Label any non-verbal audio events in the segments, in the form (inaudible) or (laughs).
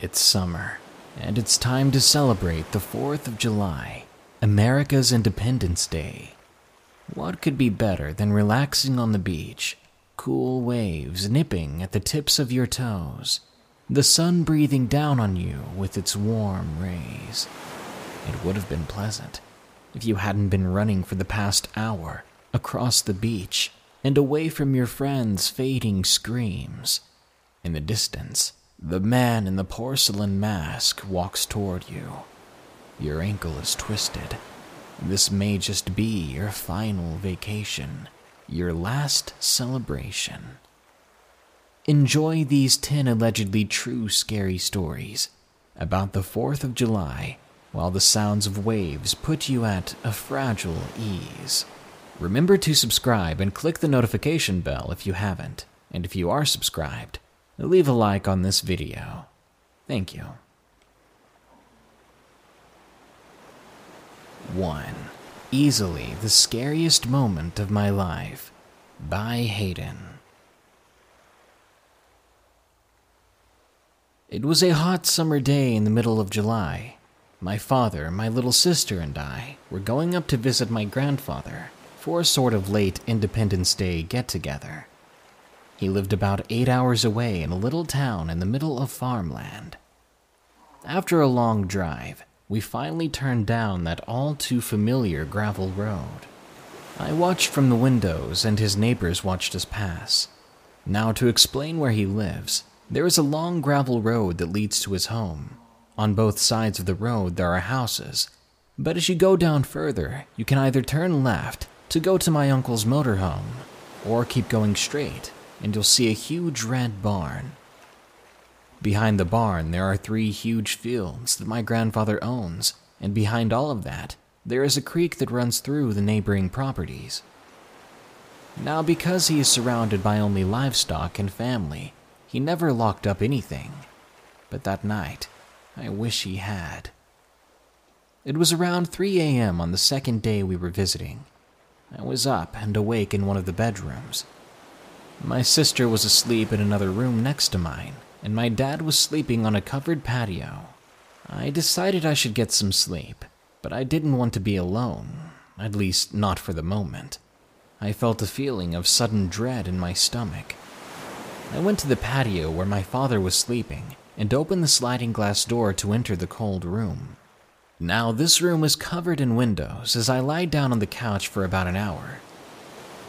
It's summer, and it's time to celebrate the 4th of July, America's Independence Day. What could be better than relaxing on the beach, cool waves nipping at the tips of your toes, the sun breathing down on you with its warm rays? It would have been pleasant if you hadn't been running for the past hour across the beach and away from your friends' fading screams. In the distance, the man in the porcelain mask walks toward you. Your ankle is twisted. This may just be your final vacation, your last celebration. Enjoy these 10 allegedly true scary stories about the 4th of July while the sounds of waves put you at a fragile ease. Remember to subscribe and click the notification bell if you haven't. And if you are subscribed, leave a like on this video. Thank you. 1. Easily the scariest moment of my life by Hayden. It was a hot summer day in the middle of July. My father, my little sister, and I were going up to visit my grandfather for a sort of late Independence Day get together. He lived about eight hours away in a little town in the middle of farmland. After a long drive, we finally turned down that all too familiar gravel road. I watched from the windows, and his neighbors watched us pass. Now, to explain where he lives, there is a long gravel road that leads to his home. On both sides of the road, there are houses, but as you go down further, you can either turn left to go to my uncle's motorhome, or keep going straight, and you'll see a huge red barn. Behind the barn, there are three huge fields that my grandfather owns, and behind all of that, there is a creek that runs through the neighboring properties. Now, because he is surrounded by only livestock and family, he never locked up anything. But that night, I wish he had. It was around 3 a.m. on the second day we were visiting. I was up and awake in one of the bedrooms. My sister was asleep in another room next to mine, and my dad was sleeping on a covered patio. I decided I should get some sleep, but I didn't want to be alone, at least not for the moment. I felt a feeling of sudden dread in my stomach. I went to the patio where my father was sleeping and opened the sliding glass door to enter the cold room. Now, this room was covered in windows as I lied down on the couch for about an hour.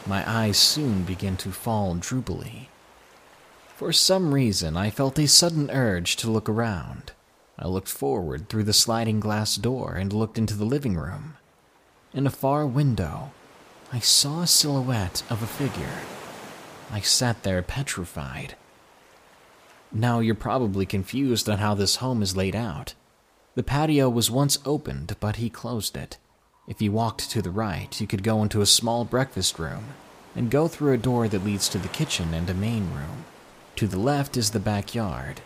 My eyes soon began to fall droopily. For some reason, I felt a sudden urge to look around. I looked forward through the sliding glass door and looked into the living room. In a far window, I saw a silhouette of a figure. I sat there petrified. Now, you're probably confused on how this home is laid out. The patio was once opened, but he closed it. If you walked to the right, you could go into a small breakfast room and go through a door that leads to the kitchen and a main room. To the left is the backyard.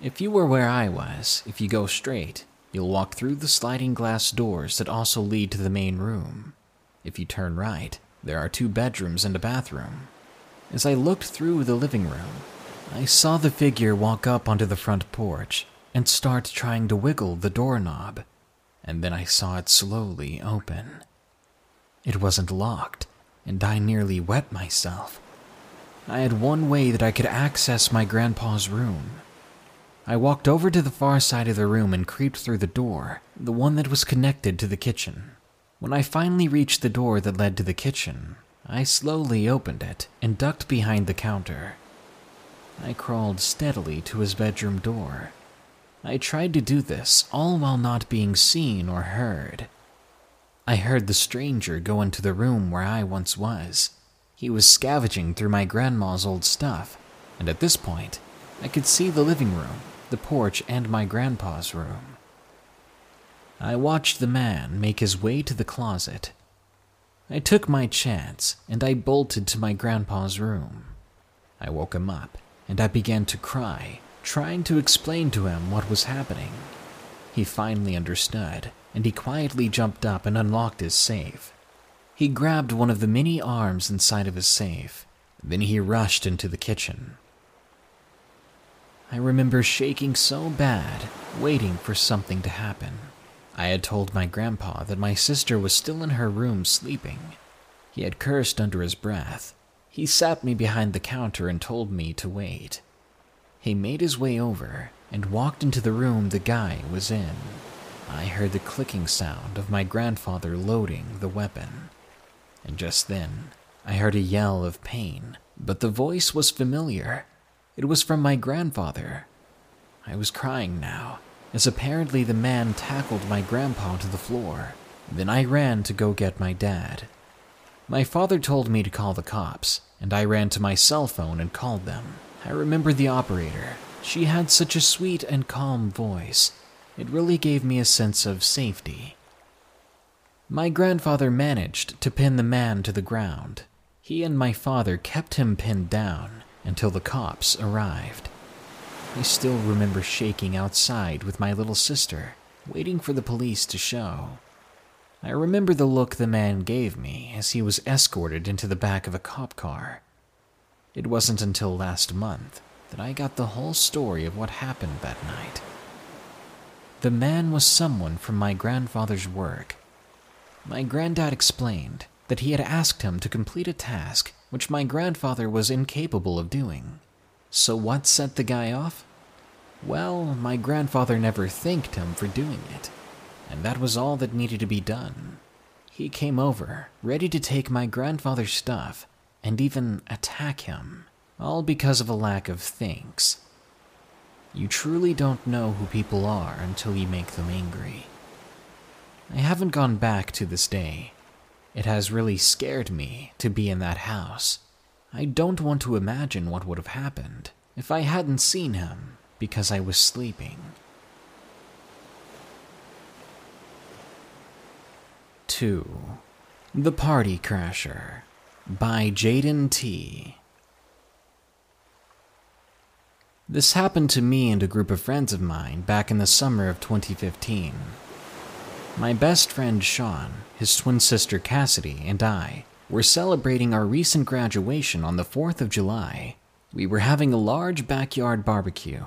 If you were where I was, if you go straight, you'll walk through the sliding glass doors that also lead to the main room. If you turn right, there are two bedrooms and a bathroom. As I looked through the living room, I saw the figure walk up onto the front porch and start trying to wiggle the doorknob, and then I saw it slowly open. It wasn't locked, and I nearly wet myself. I had one way that I could access my grandpa's room. I walked over to the far side of the room and creeped through the door, the one that was connected to the kitchen. When I finally reached the door that led to the kitchen, I slowly opened it and ducked behind the counter. I crawled steadily to his bedroom door. I tried to do this, all while not being seen or heard. I heard the stranger go into the room where I once was. He was scavenging through my grandma's old stuff, and at this point, I could see the living room, the porch, and my grandpa's room. I watched the man make his way to the closet. I took my chance and I bolted to my grandpa's room. I woke him up and I began to cry, trying to explain to him what was happening. He finally understood and he quietly jumped up and unlocked his safe. He grabbed one of the many arms inside of his safe. Then he rushed into the kitchen. I remember shaking so bad, waiting for something to happen. I had told my grandpa that my sister was still in her room sleeping. He had cursed under his breath. He sat me behind the counter and told me to wait. He made his way over and walked into the room the guy was in. I heard the clicking sound of my grandfather loading the weapon. And just then, I heard a yell of pain, but the voice was familiar. It was from my grandfather. I was crying now, as apparently the man tackled my grandpa to the floor. Then I ran to go get my dad. My father told me to call the cops, and I ran to my cell phone and called them. I remember the operator. She had such a sweet and calm voice. It really gave me a sense of safety. My grandfather managed to pin the man to the ground. He and my father kept him pinned down until the cops arrived. I still remember shaking outside with my little sister, waiting for the police to show. I remember the look the man gave me as he was escorted into the back of a cop car. It wasn't until last month that I got the whole story of what happened that night. The man was someone from my grandfather's work. My granddad explained that he had asked him to complete a task which my grandfather was incapable of doing. So, what set the guy off? Well, my grandfather never thanked him for doing it, and that was all that needed to be done. He came over, ready to take my grandfather's stuff and even attack him, all because of a lack of thanks. You truly don't know who people are until you make them angry. I haven't gone back to this day. It has really scared me to be in that house. I don't want to imagine what would have happened if I hadn't seen him because I was sleeping. 2. The Party Crasher by Jaden T. This happened to me and a group of friends of mine back in the summer of 2015. My best friend Sean, his twin sister Cassidy, and I were celebrating our recent graduation on the 4th of July. We were having a large backyard barbecue.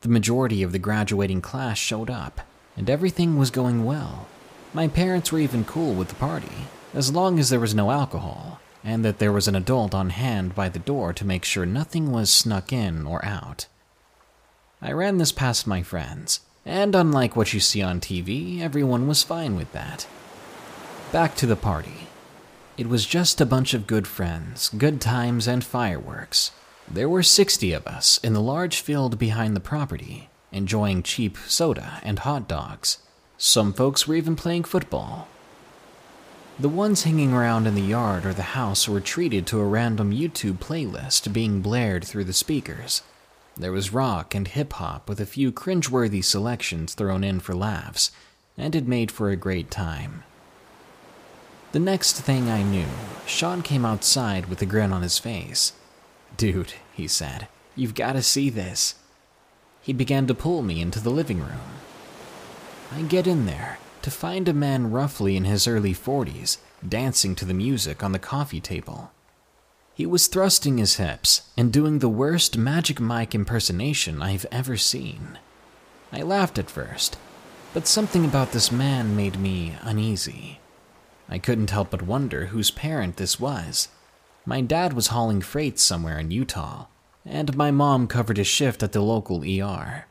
The majority of the graduating class showed up, and everything was going well. My parents were even cool with the party, as long as there was no alcohol, and that there was an adult on hand by the door to make sure nothing was snuck in or out. I ran this past my friends, and unlike what you see on TV, everyone was fine with that. Back to the party. It was just a bunch of good friends, good times, and fireworks. There were 60 of us in the large field behind the property, enjoying cheap soda and hot dogs. Some folks were even playing football, the ones hanging around in the yard or the house were treated to a random YouTube playlist being blared through the speakers. There was rock and hip hop with a few cringeworthy selections thrown in for laughs, and it made for a great time. The next thing I knew, Sean came outside with a grin on his face. Dude, he said, you've got to see this. He began to pull me into the living room. I get in there, to find a man roughly in his early 40s dancing to the music on the coffee table. He was thrusting his hips and doing the worst Magic Mike impersonation I've ever seen. I laughed at first, but something about this man made me uneasy. I couldn't help but wonder whose parent this was. My dad was hauling freight somewhere in Utah, and my mom covered a shift at the local ER.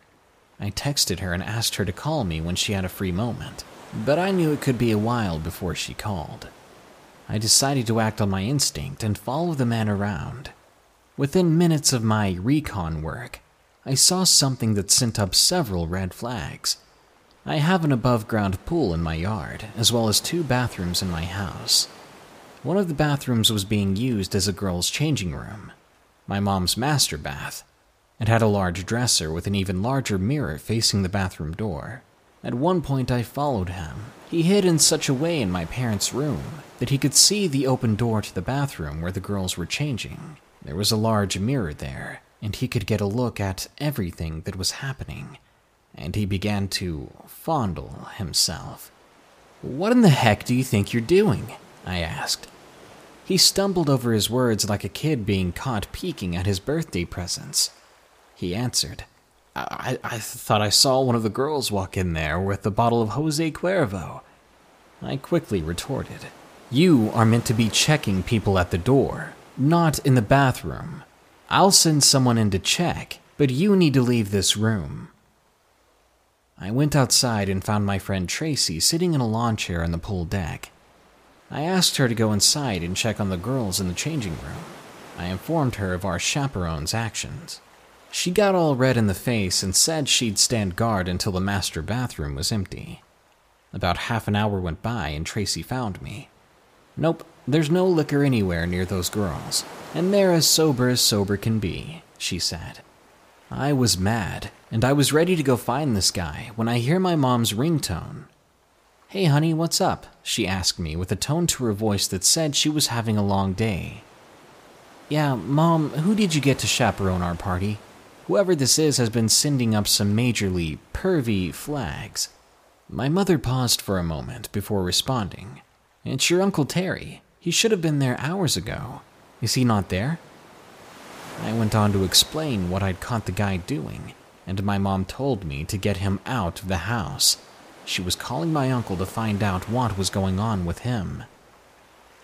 I texted her and asked her to call me when she had a free moment but I knew it could be a while before she called. I decided to act on my instinct and follow the man around. Within minutes of my recon work, I saw something that sent up several red flags. I have an above ground pool in my yard, as well as two bathrooms in my house. One of the bathrooms was being used as a girl's changing room, my mom's master bath. It had a large dresser with an even larger mirror facing the bathroom door. At one point, I followed him. He hid in such a way in my parents' room that he could see the open door to the bathroom where the girls were changing. There was a large mirror there, and he could get a look at everything that was happening. And he began to fondle himself. What in the heck do you think you're doing? I asked. He stumbled over his words like a kid being caught peeking at his birthday presents. he answered. I, I thought I saw one of the girls walk in there with a bottle of Jose Cuervo. I quickly retorted. You are meant to be checking people at the door, not in the bathroom. I'll send someone in to check, but you need to leave this room. I went outside and found my friend Tracy sitting in a lawn chair on the pool deck. I asked her to go inside and check on the girls in the changing room. I informed her of our chaperone's actions. She got all red in the face and said she'd stand guard until the master bathroom was empty. About half an hour went by and Tracy found me. Nope, there's no liquor anywhere near those girls, and they're as sober as sober can be, she said. I was mad, and I was ready to go find this guy when I hear my mom's ringtone. Hey, honey, what's up? She asked me with a tone to her voice that said she was having a long day. Yeah, Mom, who did you get to chaperone our party? Whoever this is has been sending up some majorly pervy flags. My mother paused for a moment before responding. It's your Uncle Terry. He should have been there hours ago. Is he not there? I went on to explain what I'd caught the guy doing, and my mom told me to get him out of the house. She was calling my uncle to find out what was going on with him.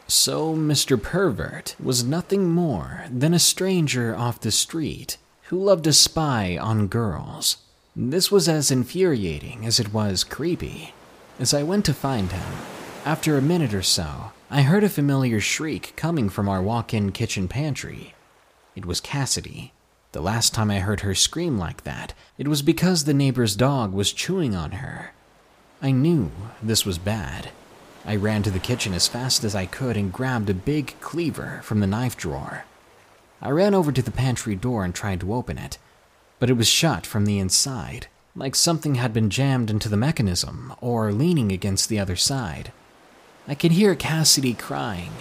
So, Mr. Pervert was nothing more than a stranger off the street who loved to spy on girls. This was as infuriating as it was creepy. As I went to find him, after a minute or so, I heard a familiar shriek coming from our walk in kitchen pantry. It was Cassidy. The last time I heard her scream like that, it was because the neighbor's dog was chewing on her. I knew this was bad. I ran to the kitchen as fast as I could and grabbed a big cleaver from the knife drawer. I ran over to the pantry door and tried to open it, but it was shut from the inside, like something had been jammed into the mechanism or leaning against the other side. I could hear Cassidy crying,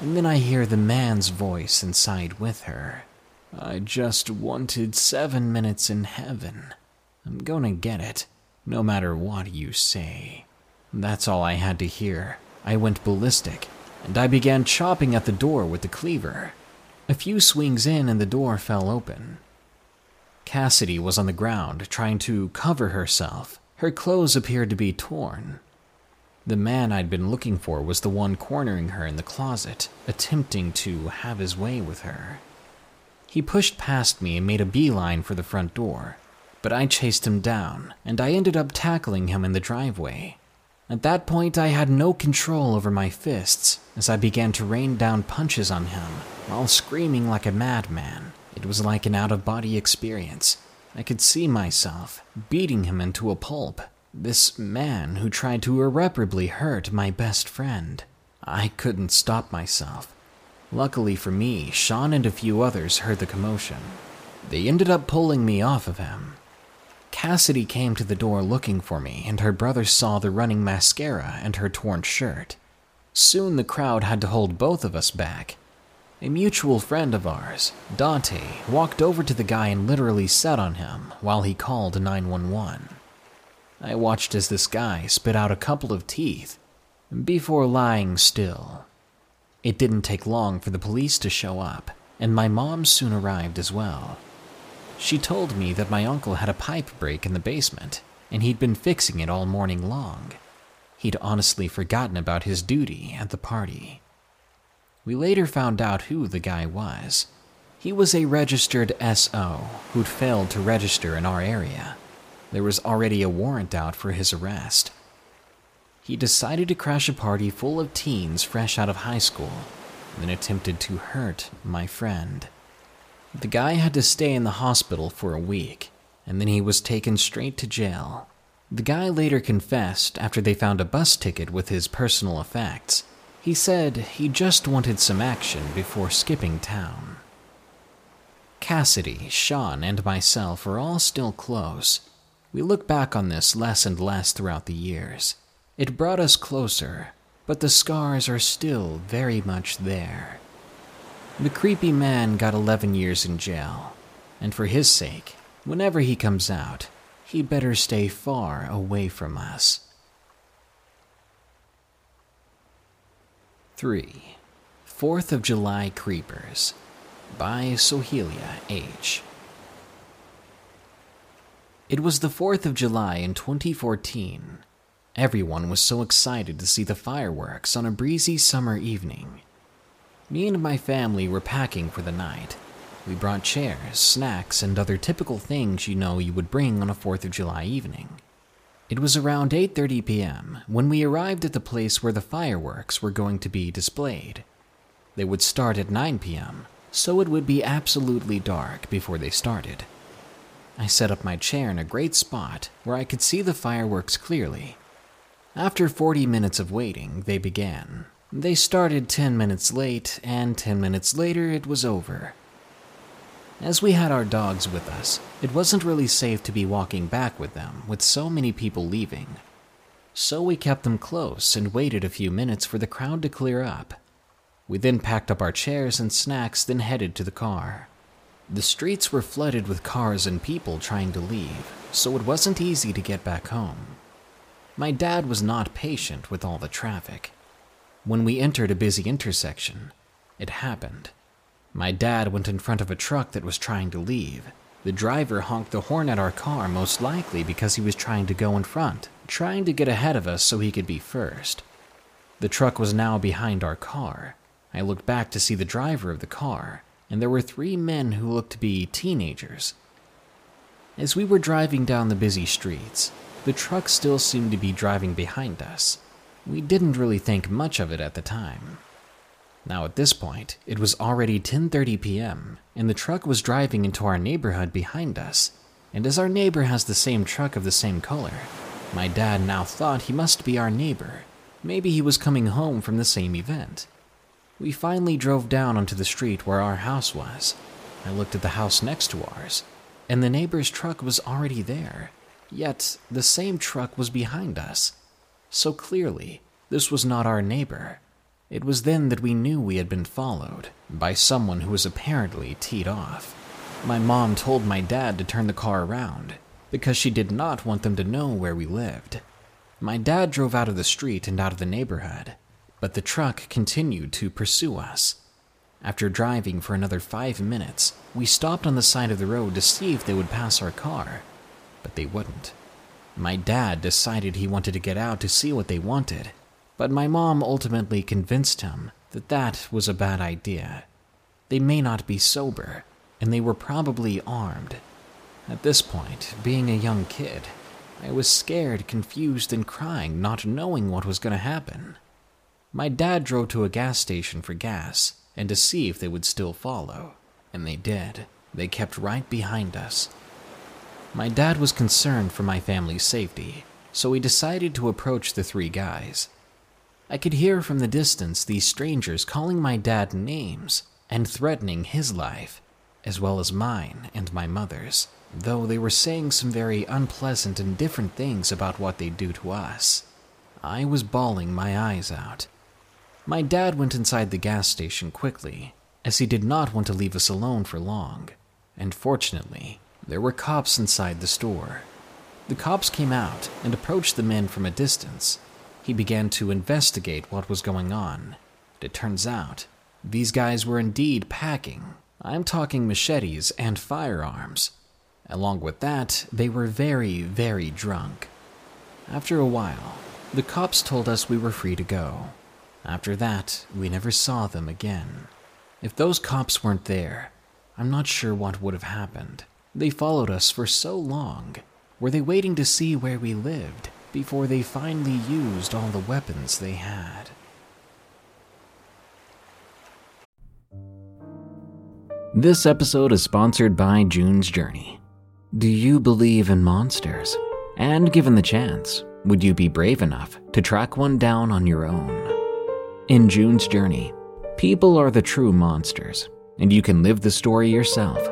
and then I hear the man's voice inside with her. I just wanted seven minutes in heaven. I'm gonna get it no matter what you say. That's all I had to hear. I went ballistic, and I began chopping at the door with the cleaver. A few swings in, and the door fell open. Cassidy was on the ground, trying to cover herself. Her clothes appeared to be torn. The man I'd been looking for was the one cornering her in the closet, attempting to have his way with her. He pushed past me and made a beeline for the front door but I chased him down, and I ended up tackling him in the driveway. At that point, I had no control over my fists as I began to rain down punches on him while screaming like a madman. It was like an out of body experience. I could see myself beating him into a pulp. This man who tried to irreparably hurt my best friend. I couldn't stop myself. Luckily for me, Sean and a few others heard the commotion. They ended up pulling me off of him, Cassidy came to the door looking for me, and her brother saw the running mascara and her torn shirt. Soon the crowd had to hold both of us back. A mutual friend of ours, Dante, walked over to the guy and literally sat on him while he called 911. I watched as this guy spit out a couple of teeth before lying still. It didn't take long for the police to show up, and my mom soon arrived as well. She told me that my uncle had a pipe break in the basement, and he'd been fixing it all morning long. He'd honestly forgotten about his duty at the party. We later found out who the guy was. He was a registered SO who'd failed to register in our area. There was already a warrant out for his arrest. He decided to crash a party full of teens fresh out of high school, then attempted to hurt my friend. The guy had to stay in the hospital for a week, and then he was taken straight to jail. The guy later confessed after they found a bus ticket with his personal effects. He said he just wanted some action before skipping town. Cassidy, Sean, and myself are all still close. We look back on this less and less throughout the years. It brought us closer, but the scars are still very much there. The creepy man got 11 years in jail, and for his sake, whenever he comes out, he'd better stay far away from us. 3. Fourth of July Creepers by Sohelia H. It was the 4th of July in 2014. Everyone was so excited to see the fireworks on a breezy summer evening. Me and my family were packing for the night. We brought chairs, snacks, and other typical things you know you would bring on a 4th of July evening. It was around 8:30 p.m. when we arrived at the place where the fireworks were going to be displayed. They would start at 9 p.m., so it would be absolutely dark before they started. I set up my chair in a great spot where I could see the fireworks clearly. After 40 minutes of waiting, they began. They started 10 minutes late, and 10 minutes later it was over. As we had our dogs with us, it wasn't really safe to be walking back with them with so many people leaving. So we kept them close and waited a few minutes for the crowd to clear up. We then packed up our chairs and snacks, then headed to the car. The streets were flooded with cars and people trying to leave, so it wasn't easy to get back home. My dad was not patient with all the traffic. When we entered a busy intersection, it happened. My dad went in front of a truck that was trying to leave. The driver honked the horn at our car, most likely because he was trying to go in front, trying to get ahead of us so he could be first. The truck was now behind our car. I looked back to see the driver of the car, and there were three men who looked to be teenagers. As we were driving down the busy streets, the truck still seemed to be driving behind us. We didn't really think much of it at the time. Now at this point, it was already 10:30 p.m., and the truck was driving into our neighborhood behind us. And as our neighbor has the same truck of the same color, my dad now thought he must be our neighbor. Maybe he was coming home from the same event. We finally drove down onto the street where our house was. I looked at the house next to ours, and the neighbor's truck was already there. Yet the same truck was behind us. So clearly, this was not our neighbor. It was then that we knew we had been followed by someone who was apparently teed off. My mom told my dad to turn the car around because she did not want them to know where we lived. My dad drove out of the street and out of the neighborhood, but the truck continued to pursue us. After driving for another five minutes, we stopped on the side of the road to see if they would pass our car, but they wouldn't. My dad decided he wanted to get out to see what they wanted, but my mom ultimately convinced him that that was a bad idea. They may not be sober, and they were probably armed. At this point, being a young kid, I was scared, confused, and crying, not knowing what was going to happen. My dad drove to a gas station for gas and to see if they would still follow, and they did. They kept right behind us. My dad was concerned for my family's safety, so he decided to approach the three guys. I could hear from the distance these strangers calling my dad names and threatening his life, as well as mine and my mother's, though they were saying some very unpleasant and different things about what they'd do to us. I was bawling my eyes out. My dad went inside the gas station quickly, as he did not want to leave us alone for long, and fortunately, there were cops inside the store. The cops came out and approached the men from a distance. He began to investigate what was going on. It turns out, these guys were indeed packing. I'm talking machetes and firearms. Along with that, they were very, very drunk. After a while, the cops told us we were free to go. After that, we never saw them again. If those cops weren't there, I'm not sure what would have happened. They followed us for so long. Were they waiting to see where we lived before they finally used all the weapons they had? This episode is sponsored by June's Journey. Do you believe in monsters? And given the chance, would you be brave enough to track one down on your own? In June's Journey, people are the true monsters, and you can live the story yourself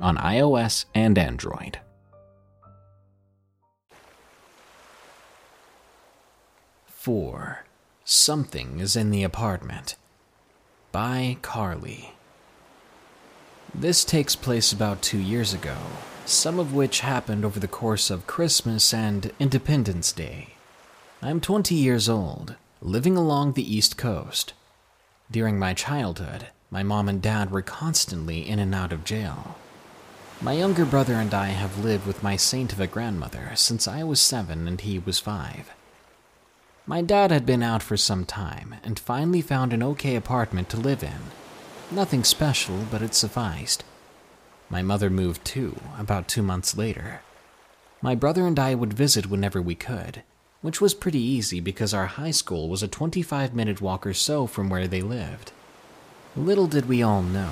on iOS and Android. Four. Something is in the apartment. By Carly. This takes place about two years ago, some of which happened over the course of Christmas and Independence Day. I'm 20 years old, living along the East Coast. During my childhood, my mom and dad were constantly in and out of jail. My younger brother and I have lived with my saint of a grandmother since I was seven and he was five. My dad had been out for some time and finally found an okay apartment to live in. Nothing special, but it sufficed. My mother moved too, about two months later. My brother and I would visit whenever we could, which was pretty easy because our high school was a 25 minute walk or so from where they lived. Little did we all know,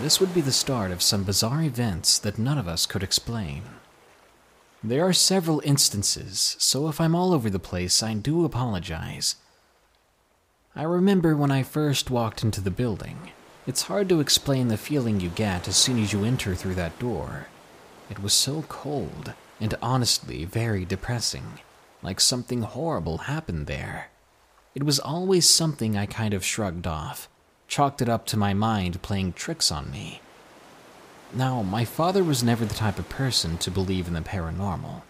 this would be the start of some bizarre events that none of us could explain. There are several instances, so if I'm all over the place, I do apologize. I remember when I first walked into the building. It's hard to explain the feeling you get as soon as you enter through that door. It was so cold and honestly very depressing, like something horrible happened there. It was always something I kind of shrugged off, chalked it up to my mind playing tricks on me. Now, my father was never the type of person to believe in the paranormal,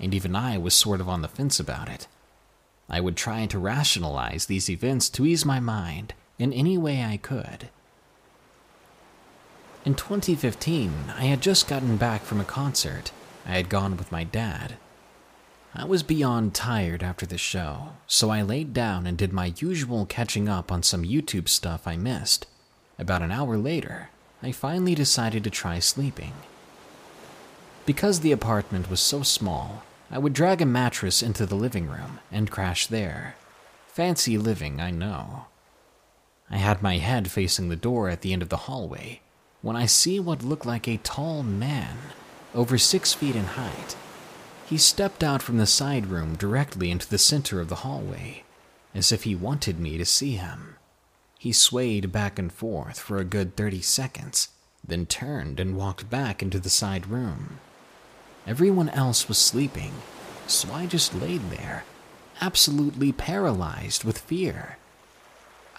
and even I was sort of on the fence about it. I would try to rationalize these events to ease my mind in any way I could. In 2015, I had just gotten back from a concert I had gone with my dad. I was beyond tired after the show, so I laid down and did my usual catching up on some YouTube stuff I missed. About an hour later, I finally decided to try sleeping. Because the apartment was so small, I would drag a mattress into the living room and crash there. Fancy living, I know. I had my head facing the door at the end of the hallway when I see what looked like a tall man, over six feet in height. He stepped out from the side room directly into the center of the hallway, as if he wanted me to see him. He swayed back and forth for a good 30 seconds, then turned and walked back into the side room. Everyone else was sleeping, so I just laid there, absolutely paralyzed with fear.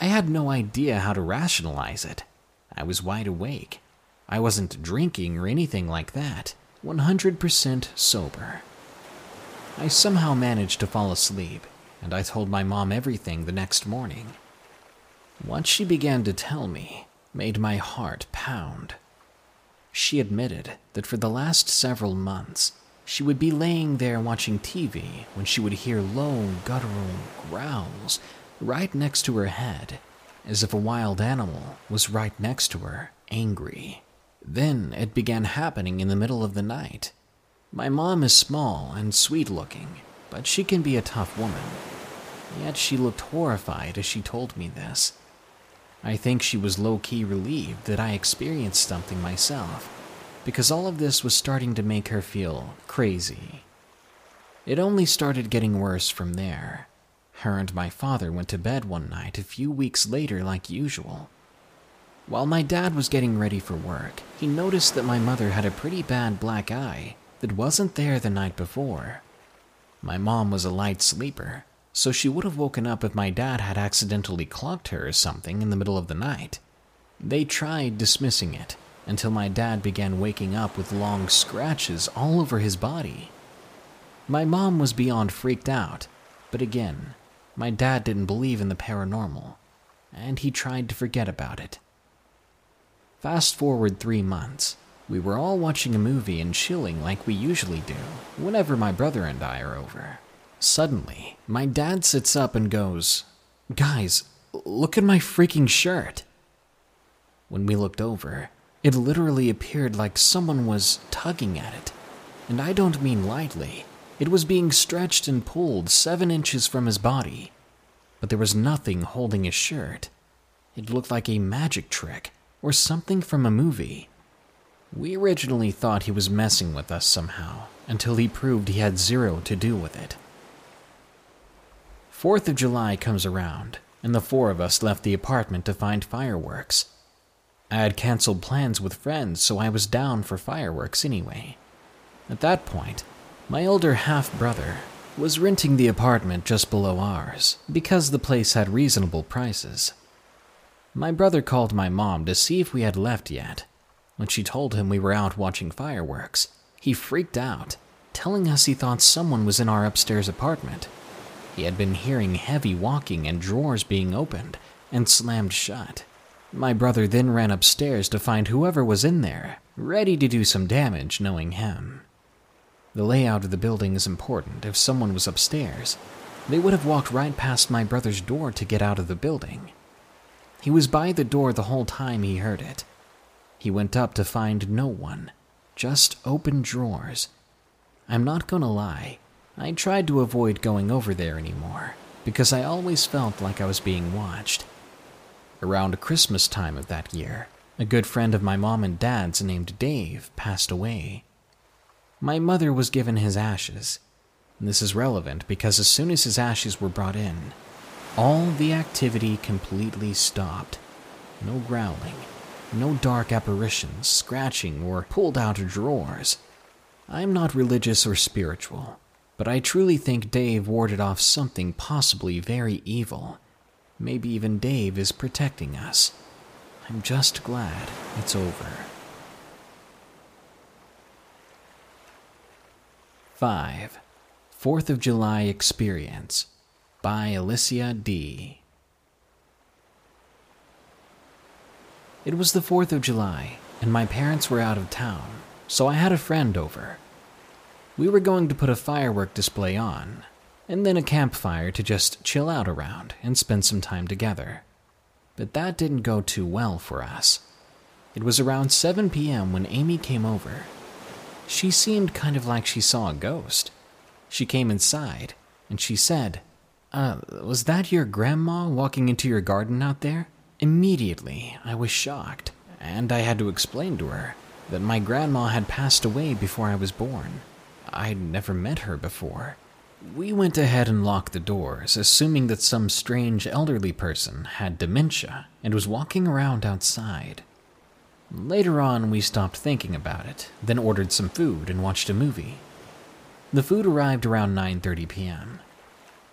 I had no idea how to rationalize it. I was wide awake. I wasn't drinking or anything like that, 100% sober. I somehow managed to fall asleep, and I told my mom everything the next morning. What she began to tell me made my heart pound. She admitted that for the last several months, she would be laying there watching TV when she would hear low, guttural growls right next to her head, as if a wild animal was right next to her, angry. Then it began happening in the middle of the night. My mom is small and sweet looking, but she can be a tough woman. Yet she looked horrified as she told me this. I think she was low key relieved that I experienced something myself, because all of this was starting to make her feel crazy. It only started getting worse from there. Her and my father went to bed one night a few weeks later, like usual. While my dad was getting ready for work, he noticed that my mother had a pretty bad black eye that wasn't there the night before. My mom was a light sleeper, so she would have woken up if my dad had accidentally clocked her or something in the middle of the night. They tried dismissing it until my dad began waking up with long scratches all over his body. My mom was beyond freaked out, but again, my dad didn't believe in the paranormal, and he tried to forget about it. Fast forward three months, we were all watching a movie and chilling like we usually do whenever my brother and I are over. Suddenly, my dad sits up and goes, Guys, look at my freaking shirt. When we looked over, It literally appeared like someone was tugging at it. And I don't mean lightly. It was being stretched and pulled seven inches from his body. But there was nothing holding his shirt. It looked like a magic trick or something from a movie. We originally thought he was messing with us somehow, until he proved he had zero to do with it. Fourth of July comes around, and the four of us left the apartment to find fireworks. I had canceled plans with friends, so I was down for fireworks anyway. At that point, my older half brother was renting the apartment just below ours because the place had reasonable prices. My brother called my mom to see if we had left yet. When she told him we were out watching fireworks, he freaked out, telling us he thought someone was in our upstairs apartment. He had been hearing heavy walking and drawers being opened and slammed shut. My brother then ran upstairs to find whoever was in there, ready to do some damage, knowing him. The layout of the building is important. If someone was upstairs, they would have walked right past my brother's door to get out of the building. He was by the door the whole time he heard it. He went up to find no one, just open drawers. I'm not gonna lie, I tried to avoid going over there anymore because I always felt like I was being watched. Around Christmas time of that year, a good friend of my mom and dad's named Dave passed away. My mother was given his ashes. This is relevant because as soon as his ashes were brought in, all the activity completely stopped. No growling, no dark apparitions, scratching, or pulled out of drawers. I'm not religious or spiritual, but I truly think Dave warded off something possibly very evil Maybe even Dave is protecting us. I'm just glad it's over. 5. 4th of July Experience by Alicia D. It was the 4th of July, and my parents were out of town, so I had a friend over. We were going to put a firework display on, and then a campfire to just chill out around and spend some time together. But that didn't go too well for us. It was around 7 p.m. when Amy came over. She seemed kind of like she saw a ghost. She came inside and she said, Uh, was that your grandma walking into your garden out there? Immediately, I was shocked, and I had to explain to her that my grandma had passed away before I was born. I'd never met her before. We went ahead and locked the doors, assuming that some strange elderly person had dementia and was walking around outside. Later on, we stopped thinking about it, then ordered some food and watched a movie. The food arrived around 9:30 p.m.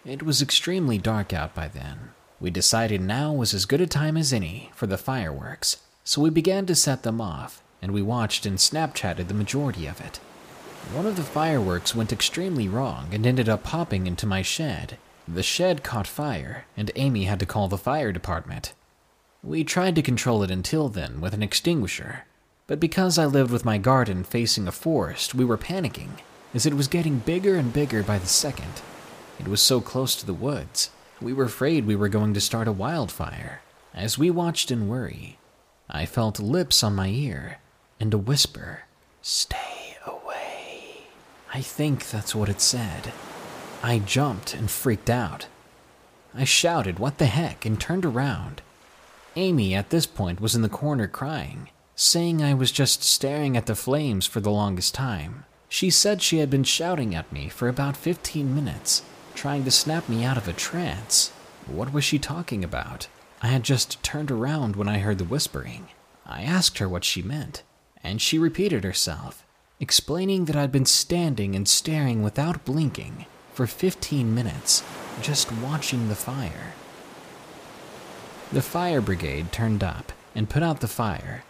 It was extremely dark out by then. We decided now was as good a time as any for the fireworks, so we began to set them off, and we watched and Snapchatted the majority of it. One of the fireworks went extremely wrong and ended up popping into my shed. The shed caught fire, and Amy had to call the fire department. We tried to control it until then with an extinguisher, but because I lived with my garden facing a forest, we were panicking, as it was getting bigger and bigger by the second. It was so close to the woods, we were afraid we were going to start a wildfire. As we watched in worry, I felt lips on my ear and a whisper Stay. Away. I think that's what it said. I jumped and freaked out. I shouted, What the heck, and turned around. Amy, at this point, was in the corner crying, saying I was just staring at the flames for the longest time. She said she had been shouting at me for about 15 minutes, trying to snap me out of a trance. What was she talking about? I had just turned around when I heard the whispering. I asked her what she meant, and she repeated herself explaining that I'd been standing and staring without blinking for 15 minutes, just watching the fire. The fire brigade turned up and put out the fire.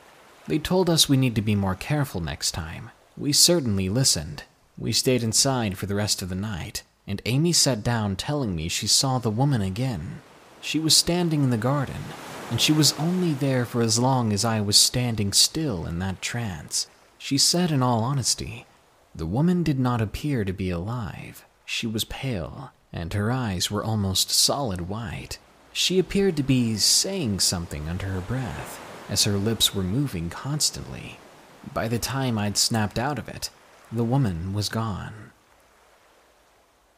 They told us we need to be more careful next time. We certainly listened. We stayed inside for the rest of the night, and Amy sat down telling me she saw the woman again. She was standing in the garden, and she was only there for as long as I was standing still in that trance. She said, in all honesty, the woman did not appear to be alive. She was pale, and her eyes were almost solid white. She appeared to be saying something under her breath. as her lips were moving constantly. By the time I'd snapped out of it, the woman was gone.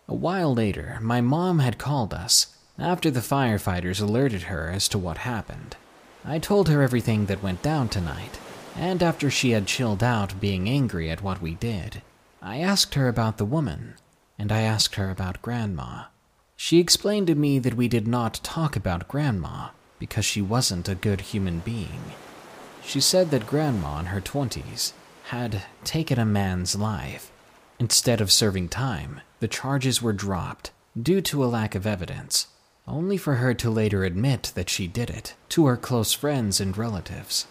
A while later, my mom had called us after the firefighters alerted her as to what happened. I told her everything that went down tonight, and after she had chilled out being angry at what we did, I asked her about the woman, and I asked her about Grandma. She explained to me that we did not talk about Grandma because she wasn't a good human being. She said that Grandma in her 20s had taken a man's life. Instead of serving time, the charges were dropped due to a lack of evidence, only for her to later admit that she did it to her close friends and relatives.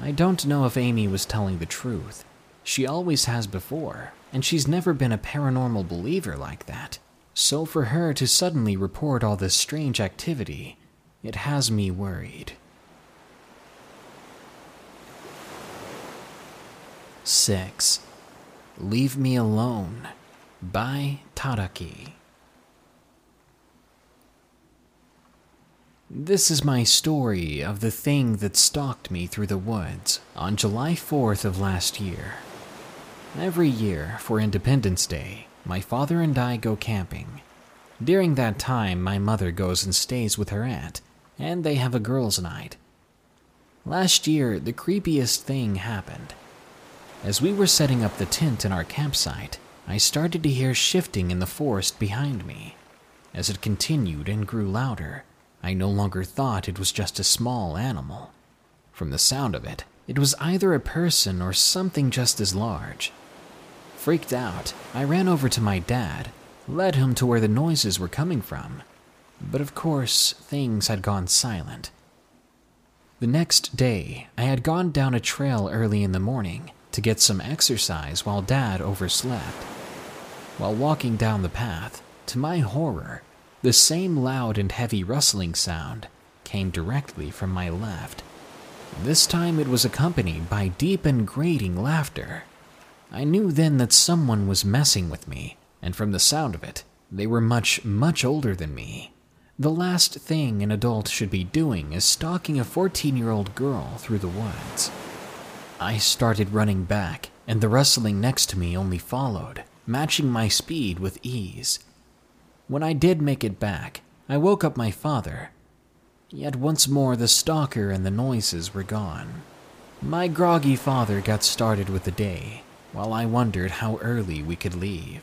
I don't know if Amy was telling the truth. She always has before, and she's never been a paranormal believer like that. So for her to suddenly report all this strange activity, it has me worried. 6. Leave Me Alone by Tadaki. This is my story of the thing that stalked me through the woods on July 4th of last year. Every year, for Independence Day, my father and I go camping. During that time, my mother goes and stays with her aunt, and they have a girls' night. Last year, the creepiest thing happened. As we were setting up the tent in our campsite, I started to hear shifting in the forest behind me. As it continued and grew louder, I no longer thought it was just a small animal. From the sound of it, it was either a person or something just as large. Freaked out, I ran over to my dad, led him to where the noises were coming from. But of course, things had gone silent. The next day, I had gone down a trail early in the morning to get some exercise while Dad overslept. While walking down the path, to my horror, the same loud and heavy rustling sound came directly from my left. This time it was accompanied by deep and grating laughter. I knew then that someone was messing with me, and from the sound of it, they were much, much older than me. The last thing an adult should be doing is stalking a 14 year old girl through the woods. I started running back, and the rustling next to me only followed, matching my speed with ease. When I did make it back, I woke up my father. Yet once more the stalker and the noises were gone. My groggy father got started with the day, while I wondered how early we could leave.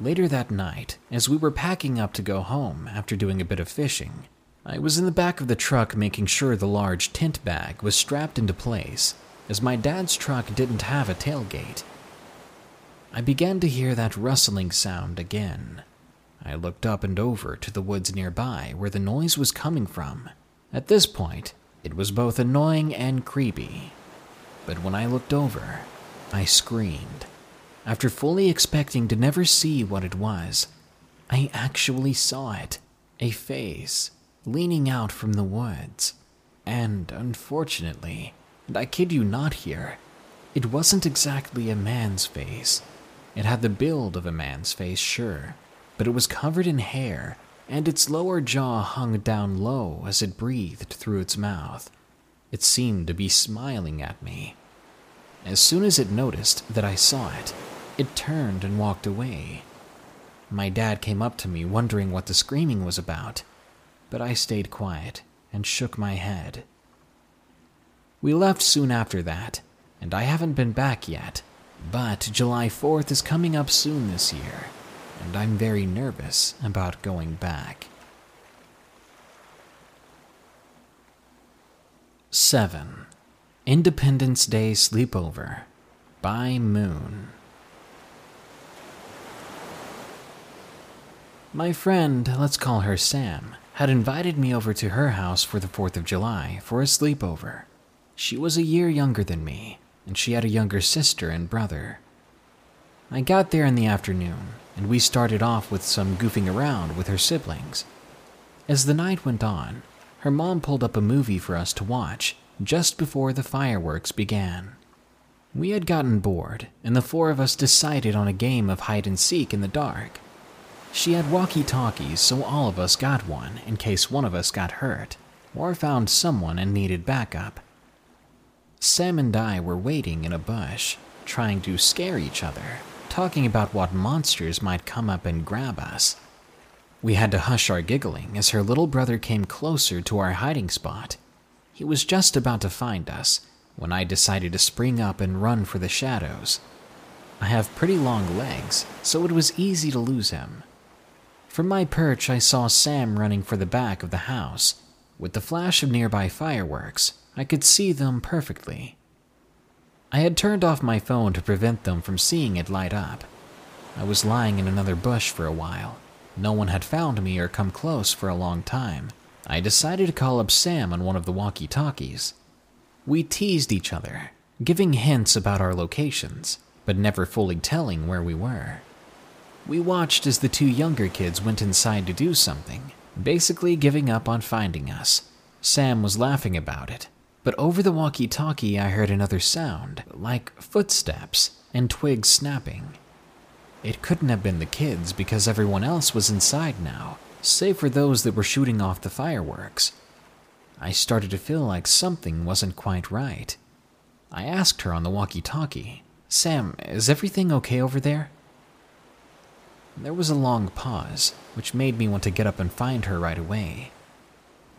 Later that night, as we were packing up to go home after doing a bit of fishing, I was in the back of the truck making sure the large tent bag was strapped into place, as my dad's truck didn't have a tailgate I began to hear that rustling sound again. I looked up and over to the woods nearby where the noise was coming from. At this point, it was both annoying and creepy. But when I looked over, I screamed. After fully expecting to never see what it was, I actually saw it a face leaning out from the woods. And unfortunately, and I kid you not here, it wasn't exactly a man's face. It had the build of a man's face, sure, but it was covered in hair, and its lower jaw hung down low as it breathed through its mouth. It seemed to be smiling at me. As soon as it noticed that I saw it, it turned and walked away. My dad came up to me wondering what the screaming was about, but I stayed quiet and shook my head. We left soon after that, and I haven't been back yet. But July 4th is coming up soon this year, and I'm very nervous about going back. 7. Independence Day Sleepover by Moon. My friend, let's call her Sam, had invited me over to her house for the 4th of July for a sleepover. She was a year younger than me, and she had a younger sister and brother. I got there in the afternoon, and we started off with some goofing around with her siblings. As the night went on, her mom pulled up a movie for us to watch just before the fireworks began. We had gotten bored, and the four of us decided on a game of hide and seek in the dark. She had walkie talkies, so all of us got one in case one of us got hurt. or found someone and needed backup. Sam and I were waiting in a bush, trying to scare each other, talking about what monsters might come up and grab us. We had to hush our giggling as her little brother came closer to our hiding spot. He was just about to find us when I decided to spring up and run for the shadows. I have pretty long legs, so it was easy to lose him. From my perch, I saw Sam running for the back of the house. With the flash of nearby fireworks, I could see them perfectly. I had turned off my phone to prevent them from seeing it light up. I was lying in another bush for a while. No one had found me or come close for a long time. I decided to call up Sam on one of the walkie talkies. We teased each other, giving hints about our locations, but never fully telling where we were. We watched as the two younger kids went inside to do something, basically giving up on finding us. Sam was laughing about it, but over the walkie talkie I heard another sound, like footsteps and twigs snapping. It couldn't have been the kids because everyone else was inside now, save for those that were shooting off the fireworks. I started to feel like something wasn't quite right. I asked her on the walkie talkie, Sam, is everything okay over there? There was a long pause, which made me want to get up and find her right away.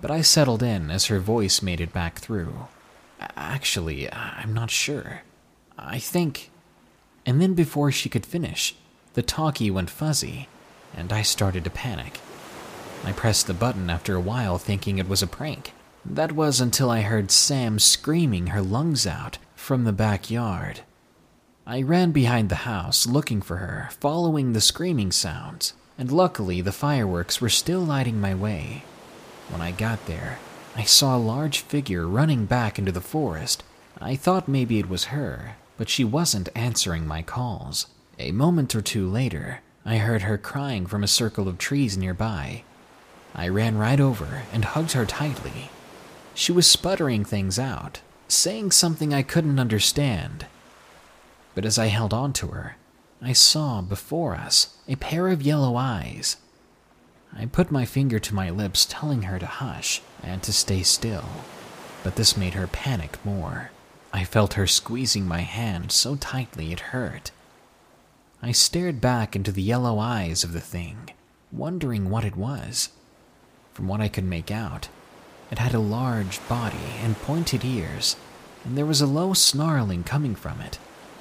But I settled in as her voice made it back through. Actually, I'm not sure. I think. And then before she could finish, the talkie went fuzzy, and I started to panic. I pressed the button after a while, thinking it was a prank. That was until I heard Sam screaming her lungs out from the backyard. I ran behind the house looking for her, following the screaming sounds, and luckily the fireworks were still lighting my way. When I got there, I saw a large figure running back into the forest. I thought maybe it was her, but she wasn't answering my calls. A moment or two later, I heard her crying from a circle of trees nearby. I ran right over and hugged her tightly. She was sputtering things out, saying something I couldn't understand, but as I held on to her, I saw before us a pair of yellow eyes. I put my finger to my lips, telling her to hush and to stay still, but this made her panic more. I felt her squeezing my hand so tightly it hurt. I stared back into the yellow eyes of the thing, wondering what it was. From what I could make out, it had a large body and pointed ears, and there was a low snarling coming from it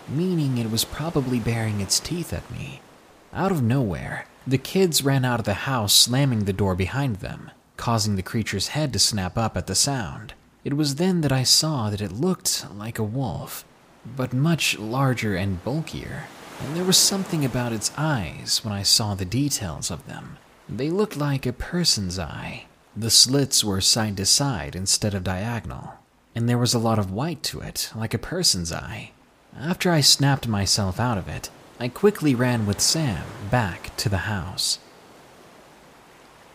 meaning it was probably baring its teeth at me. Out of nowhere, the kids ran out of the house, slamming the door behind them, causing the creature's head to snap up at the sound. It was then that I saw that it looked like a wolf, but much larger and bulkier, and there was something about its eyes when I saw the details of them. They looked like a person's eye. The slits were side to side instead of diagonal, and there was a lot of white to it, like a person's eye. After I snapped myself out of it, I quickly ran with Sam back to the house.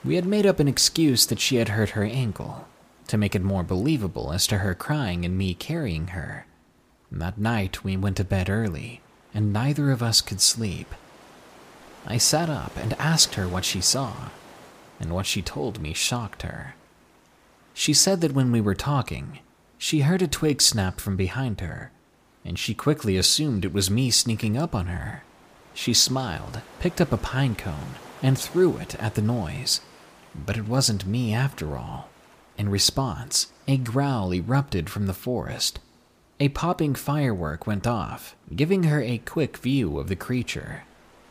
We had made up an excuse that she had hurt her ankle to make it more believable as to her crying and me carrying her. That night, we went to bed early, and neither of us could sleep. I sat up and asked her what she saw, and what she told me shocked her. She said that when we were talking, she heard a twig snap from behind her and she quickly assumed it was me sneaking up on her. She smiled, picked up a pine cone, and threw it at the noise. But it wasn't me after all. In response, a growl erupted from the forest. A popping firework went off, giving her a quick view of the creature.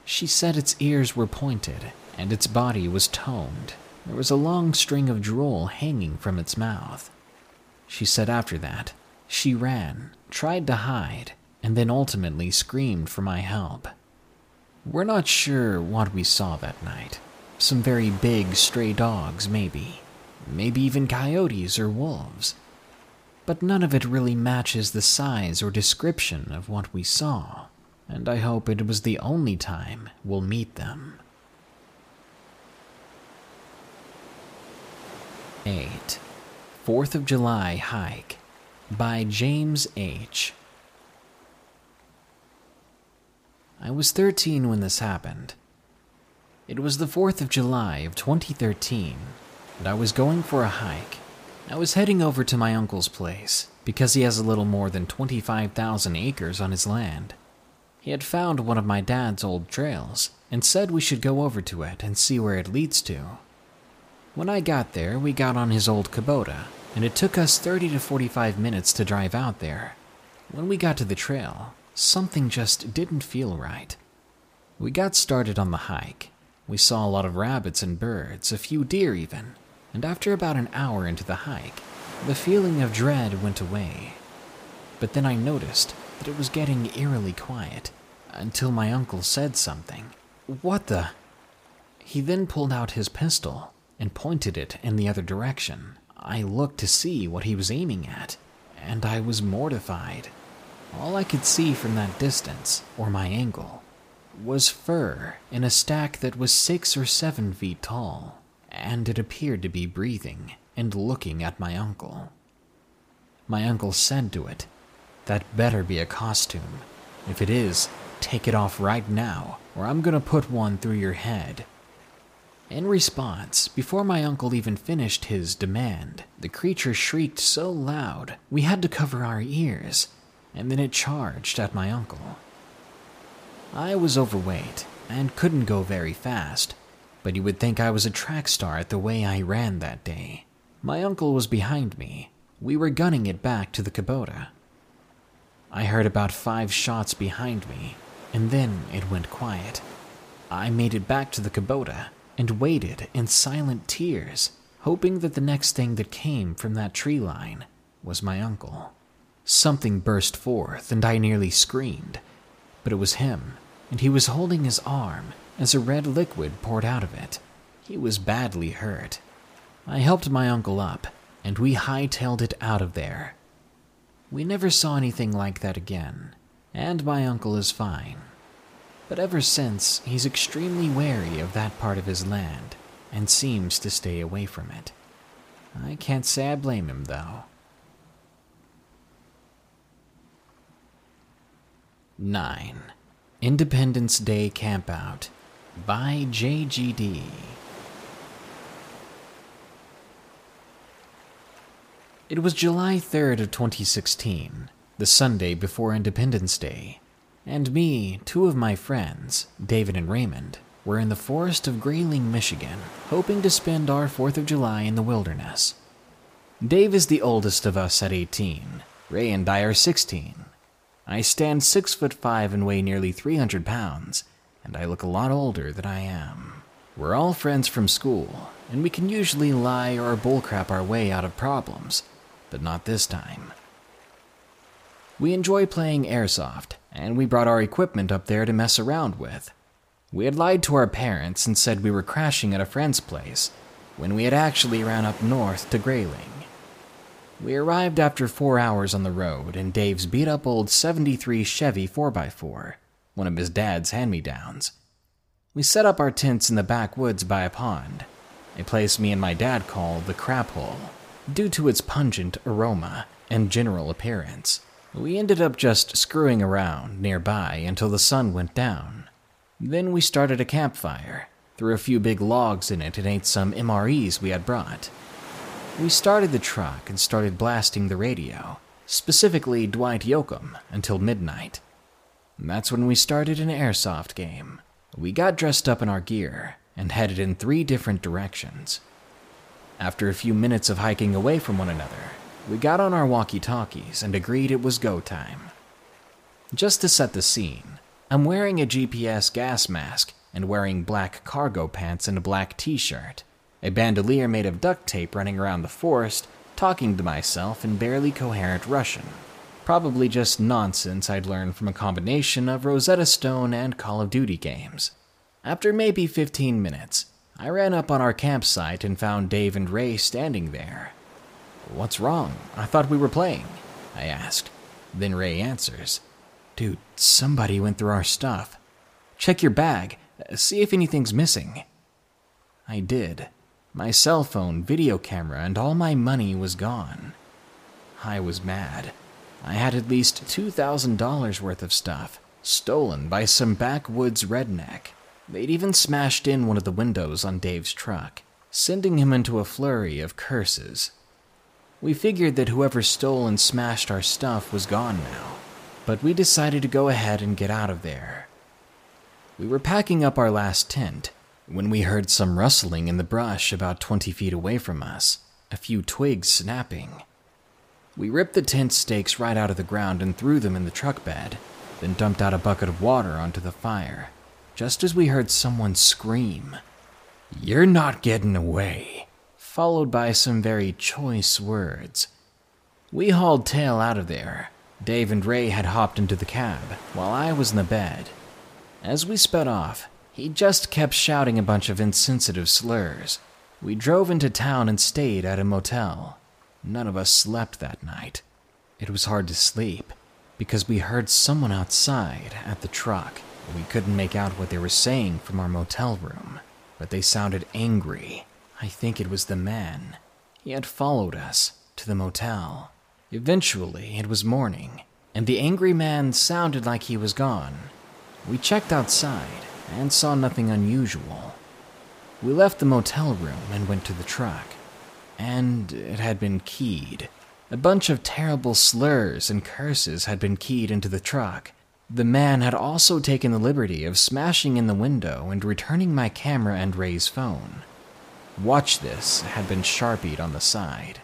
She said its ears were pointed and its body was toned. There was a long string of drool hanging from its mouth. She said after that, she ran, tried to hide, and then ultimately screamed for my help. We're not sure what we saw that night. Some very big stray dogs, maybe. Maybe even coyotes or wolves. But none of it really matches the size or description of what we saw, and I hope it was the only time we'll meet them. 8. 4th of July Hike by James H. I was 13 when this happened. It was the 4th of July of 2013, and I was going for a hike. I was heading over to my uncle's place because he has a little more than 25,000 acres on his land. He had found one of my dad's old trails and said we should go over to it and see where it leads to. When I got there, we got on his old Kubota, and it took us 30 to 45 minutes to drive out there. When we got to the trail, something just didn't feel right. We got started on the hike. We saw a lot of rabbits and birds, a few deer even, and after about an hour into the hike, the feeling of dread went away. But then I noticed that it was getting eerily quiet until my uncle said something. What the? He then pulled out his pistol and pointed it in the other direction. I looked to see what he was aiming at, and I was mortified. All I could see from that distance, or my angle, was fur in a stack that was six or seven feet tall, and it appeared to be breathing and looking at my uncle. My uncle said to it, That better be a costume. If it is, take it off right now, or I'm gonna put one through your head. In response, before my uncle even finished his demand, the creature shrieked so loud we had to cover our ears, and then it charged at my uncle. I was overweight and couldn't go very fast, but you would think I was a track star at the way I ran that day. My uncle was behind me. We were gunning it back to the Kubota. I heard about five shots behind me, and then it went quiet. I made it back to the Kubota and waited in silent tears, hoping that the next thing that came from that tree line was my uncle. Something burst forth, and I nearly screamed, but it was him, and he was holding his arm as a red liquid poured out of it. He was badly hurt. I helped my uncle up, and we hightailed it out of there. We never saw anything like that again, and my uncle is fine. But ever since, he's extremely wary of that part of his land and seems to stay away from it. I can't say I blame him, though. 9. Independence Day Campout by JGD. It was July 3rd of 2016, the Sunday before Independence Day, and me, two of my friends, David and Raymond, were in the forest of Grayling, Michigan, hoping to spend our 4th of July in the wilderness. Dave is the oldest of us at 18. Ray and I are 16. I stand 6 foot 5 and weigh nearly 300 pounds, and I look a lot older than I am. We're all friends from school, and we can usually lie or bullcrap our way out of problems, but not this time. We enjoy playing airsoft, and we brought our equipment up there to mess around with. We had lied to our parents and said we were crashing at a friend's place, when we had actually ran up north to Grayling. We arrived after four hours on the road in Dave's beat up old 73 Chevy 4x4, one of his dad's hand me downs. We set up our tents in the backwoods by a pond, a place me and my dad call the crap hole, due to its pungent aroma and general appearance. We ended up just screwing around nearby until the sun went down. Then we started a campfire, threw a few big logs in it, and ate some MREs we had brought. We started the truck and started blasting the radio, specifically Dwight Yoakam, until midnight. That's when we started an airsoft game. We got dressed up in our gear and headed in three different directions. After a few minutes of hiking away from one another, we got on our walkie talkies and agreed it was go time. Just to set the scene, I'm wearing a GPS gas mask and wearing black cargo pants and a black t shirt, a bandolier made of duct tape running around the forest, talking to myself in barely coherent Russian. Probably just nonsense I'd learned from a combination of Rosetta Stone and Call of Duty games. After maybe 15 minutes, I ran up on our campsite and found Dave and Ray standing there, What's wrong? I thought we were playing, I asked. Then Ray answers, Dude, somebody went through our stuff. Check your bag, see if anything's missing. I did. My cell phone, video camera, and all my money was gone. I was mad. I had at least $2,000 worth of stuff, stolen by some backwoods redneck. They'd even smashed in one of the windows on Dave's truck, sending him into a flurry of curses. We figured that whoever stole and smashed our stuff was gone now, but we decided to go ahead and get out of there. We were packing up our last tent when we heard some rustling in the brush about 20 feet away from us, a few twigs snapping. We ripped the tent stakes right out of the ground and threw them in the truck bed, then dumped out a bucket of water onto the fire, just as we heard someone scream, You're not getting away, followed by some very choice words. We hauled tail out of there. Dave and Ray had hopped into the cab, while I was in the bed. As we sped off, he just kept shouting a bunch of insensitive slurs. We drove into town and stayed at a motel. None of us slept that night. It was hard to sleep because we heard someone outside at the truck. We couldn't make out what they were saying from our motel room, but they sounded angry. I think it was the man. He had followed us to the motel. Eventually, it was morning, and the angry man sounded like he was gone. We checked outside and saw nothing unusual. We left the motel room and went to the truck, and it had been keyed. A bunch of terrible slurs and curses had been keyed into the truck. The man had also taken the liberty of smashing in the window and returning my camera and Ray's phone. Watch this had been sharpied on the side.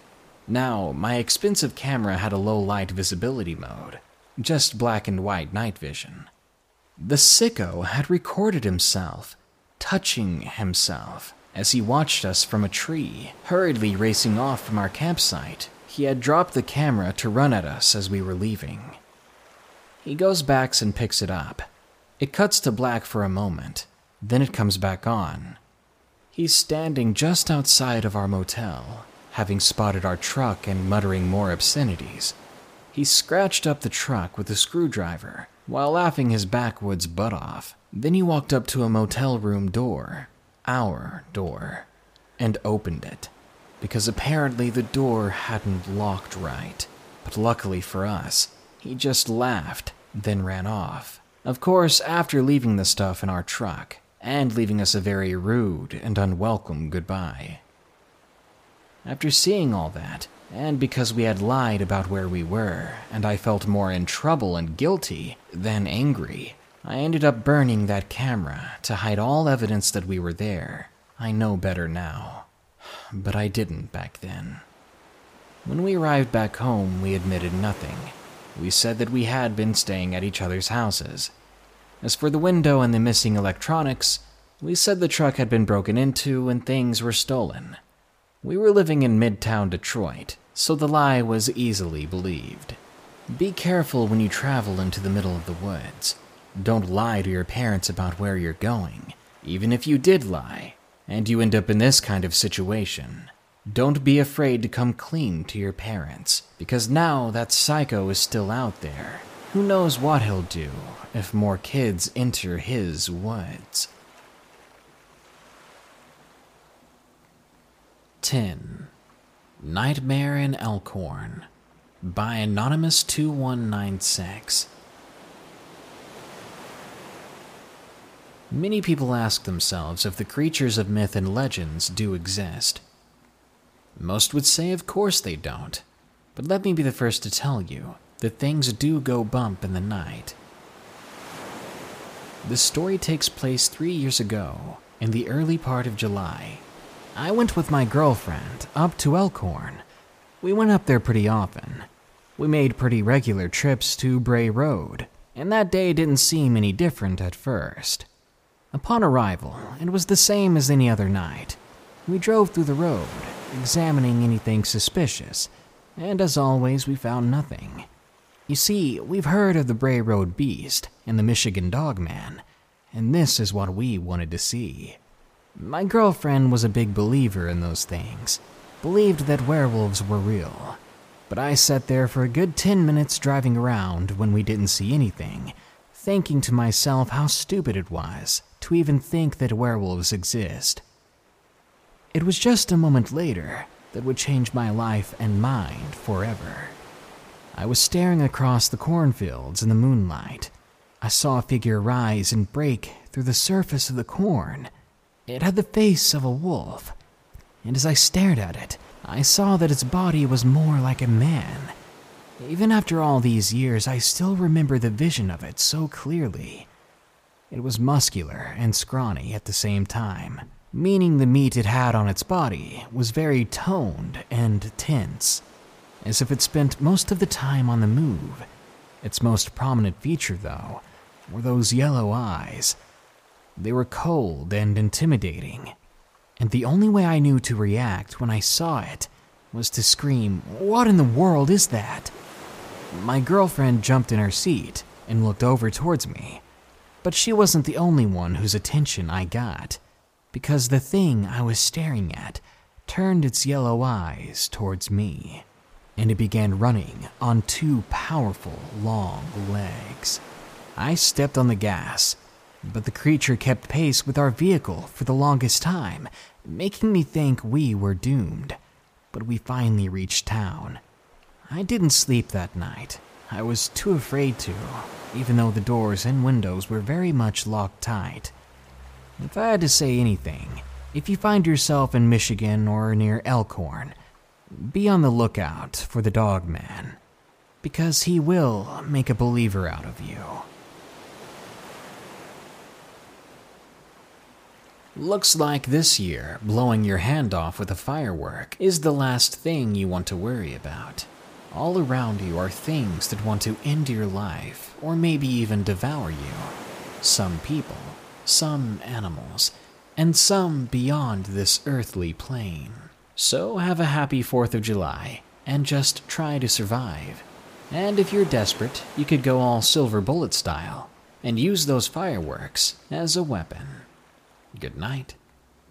Now, my expensive camera had a low light visibility mode, just black and white night vision. The sicko had recorded himself, touching himself, as he watched us from a tree, hurriedly racing off from our campsite. He had dropped the camera to run at us as we were leaving. He goes back and picks it up. It cuts to black for a moment, then it comes back on. He's standing just outside of our motel, having spotted our truck and muttering more obscenities. He scratched up the truck with a screwdriver while laughing his backwoods butt off. Then he walked up to a motel room door, our door, and opened it, because apparently the door hadn't locked right. But luckily for us, he just laughed, then ran off. Of course, after leaving the stuff in our truck, and leaving us a very rude and unwelcome goodbye. After seeing all that, and because we had lied about where we were, and I felt more in trouble and guilty than angry, I ended up burning that camera to hide all evidence that we were there. I know better now. But I didn't back then. When we arrived back home, we admitted nothing. We said that we had been staying at each other's houses. As for the window and the missing electronics, we said the truck had been broken into and things were stolen. We were living in midtown Detroit, so the lie was easily believed. Be careful when you travel into the middle of the woods. Don't lie to your parents about where you're going, even if you did lie, and you end up in this kind of situation. Don't be afraid to come clean to your parents, because now that psycho is still out there. Who knows what he'll do if more kids enter his woods? 10. Nightmare in Elkhorn by Anonymous 2196. Many people ask themselves if the creatures of myth and legends do exist. Most would say, of course they don't. But let me be the first to tell you that things do go bump in the night. The story takes place three years ago, in the early part of July, I went with my girlfriend up to Elkhorn. We went up there pretty often. We made pretty regular trips to Bray Road, and that day didn't seem any different at first. Upon arrival, it was the same as any other night. We drove through the road, examining anything suspicious, and as always, we found nothing. You see, we've heard of the Bray Road Beast and the Michigan Dog Man, and this is what we wanted to see. My girlfriend was a big believer in those things, believed that werewolves were real. But I sat there for a good 10 minutes driving around when we didn't see anything, thinking to myself how stupid it was to even think that werewolves exist. It was just a moment later that would change my life and mind forever. I was staring across the cornfields in the moonlight. I saw a figure rise and break through the surface of the corn it had the face of a wolf, and as I stared at it, I saw that its body was more like a man. Even after all these years, I still remember the vision of it so clearly. It was muscular and scrawny at the same time, meaning the meat it had on its body was very toned and tense, as if it spent most of the time on the move. Its most prominent feature, though, were those yellow eyes. They were cold and intimidating, and the only way I knew to react when I saw it was to scream, What in the world is that? My girlfriend jumped in her seat and looked over towards me. But she wasn't the only one whose attention I got, because the thing I was staring at turned its yellow eyes towards me, and it began running on two powerful, long legs. I stepped on the gas, but the creature kept pace with our vehicle for the longest time, making me think we were doomed. But we finally reached town. I didn't sleep that night. I was too afraid to, even though the doors and windows were very much locked tight. If I had to say anything, if you find yourself in Michigan or near Elkhorn, be on the lookout for the dog man, because he will make a believer out of you. Looks like this year, blowing your hand off with a firework is the last thing you want to worry about. All around you are things that want to end your life, or maybe even devour you. Some people, some animals, and some beyond this earthly plane. So have a happy 4th of July, and just try to survive. And if you're desperate, you could go all silver bullet style, and use those fireworks as a weapon. Good night.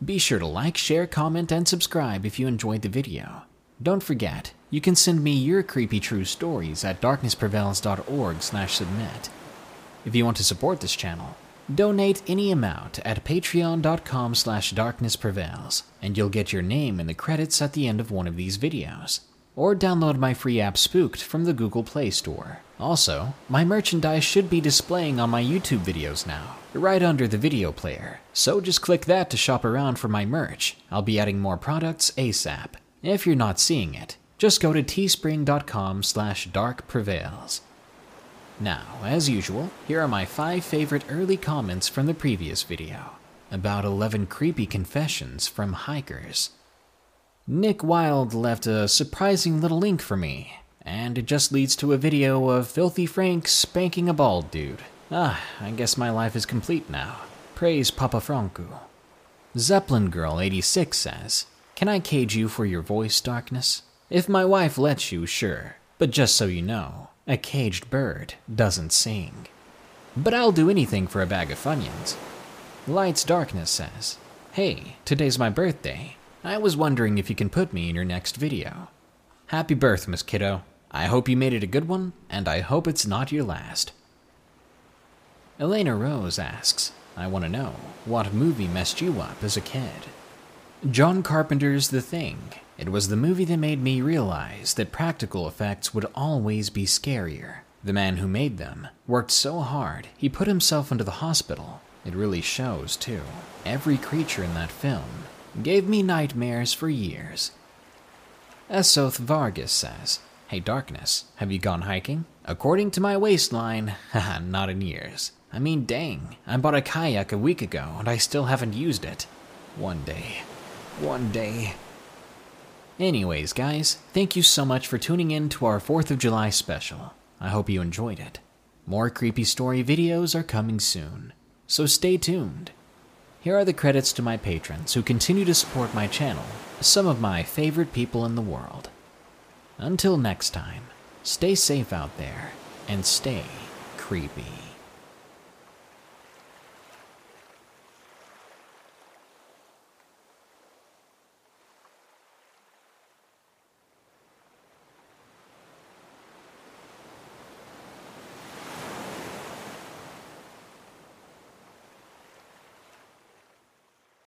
Be sure to like, share, comment, and subscribe if you enjoyed the video. Don't forget, you can send me your creepy true stories at darknessprevails.org slash submit. If you want to support this channel, donate any amount at patreon.com slash darknessprevails, and you'll get your name in the credits at the end of one of these videos. Or download my free app Spooked from the Google Play Store. Also, my merchandise should be displaying on my YouTube videos now, right under the video player, so just click that to shop around for my merch. I'll be adding more products ASAP. If you're not seeing it, just go to teespring.com slash darkprevails. Now, as usual, here are my 5 favorite early comments from the previous video. About 11 creepy confessions from hikers. Nick Wild left a surprising little link for me, and it just leads to a video of Filthy Frank spanking a bald dude. Ah, I guess my life is complete now. Praise Papa Franku. Zeppelin Girl 86 says, can I cage you for your voice, Darkness? If my wife lets you, sure. But just so you know, a caged bird doesn't sing. But I'll do anything for a bag of Funyuns. Lights Darkness says, Hey, today's my birthday. I was wondering if you can put me in your next video. Happy birth, Miss Kiddo. I hope you made it a good one, and I hope it's not your last. Elena Rose asks, I want to know, what movie messed you up as a kid? John Carpenter's The Thing. It was the movie that made me realize that practical effects would always be scarier. The man who made them worked so hard, he put himself into the hospital. It really shows, too. Every creature in that film gave me nightmares for years. Esoth Vargas says, Hey Darkness, have you gone hiking? According to my waistline, (laughs) haha, not in years. I mean, dang, I bought a kayak a week ago and I still haven't used it. One day. One day. Anyways, guys, thank you so much for tuning in to our 4th of July special. I hope you enjoyed it. More creepy story videos are coming soon, so stay tuned. Here are the credits to my patrons who continue to support my channel, some of my favorite people in the world. Until next time, stay safe out there and stay creepy.